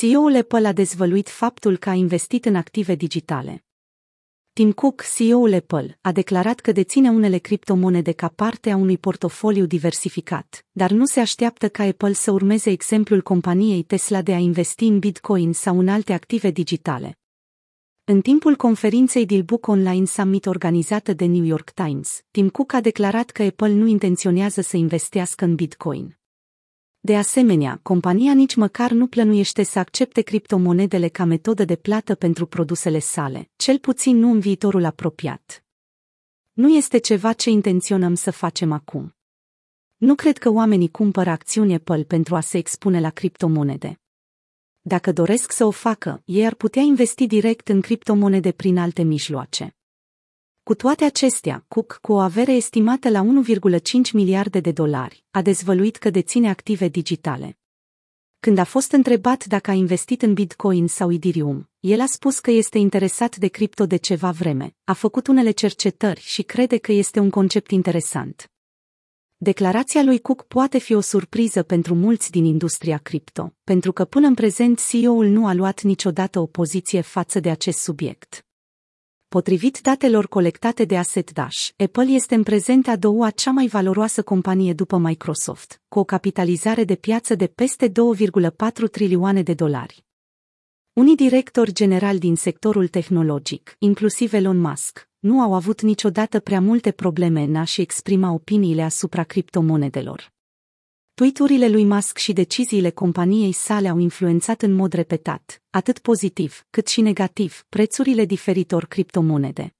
CEO-ul Apple a dezvăluit faptul că a investit în active digitale. Tim Cook, CEO-ul Apple, a declarat că deține unele criptomonede ca parte a unui portofoliu diversificat, dar nu se așteaptă ca Apple să urmeze exemplul companiei Tesla de a investi în Bitcoin sau în alte active digitale. În timpul conferinței Deal Book Online Summit organizată de New York Times, Tim Cook a declarat că Apple nu intenționează să investească în Bitcoin. De asemenea, compania nici măcar nu plănuiește să accepte criptomonedele ca metodă de plată pentru produsele sale, cel puțin nu în viitorul apropiat. Nu este ceva ce intenționăm să facem acum. Nu cred că oamenii cumpără acțiuni Apple pentru a se expune la criptomonede. Dacă doresc să o facă, ei ar putea investi direct în criptomonede prin alte mijloace. Cu toate acestea, Cook, cu o avere estimată la 1,5 miliarde de dolari, a dezvăluit că deține active digitale. Când a fost întrebat dacă a investit în Bitcoin sau Ethereum, el a spus că este interesat de cripto de ceva vreme, a făcut unele cercetări și crede că este un concept interesant. Declarația lui Cook poate fi o surpriză pentru mulți din industria cripto, pentru că până în prezent CEO-ul nu a luat niciodată o poziție față de acest subiect. Potrivit datelor colectate de Asset Dash, Apple este în prezent a doua cea mai valoroasă companie după Microsoft, cu o capitalizare de piață de peste 2,4 trilioane de dolari. Unii directori generali din sectorul tehnologic, inclusiv Elon Musk, nu au avut niciodată prea multe probleme în a-și exprima opiniile asupra criptomonedelor. Tweeturile lui Musk și deciziile companiei sale au influențat în mod repetat, atât pozitiv, cât și negativ, prețurile diferitor criptomonede.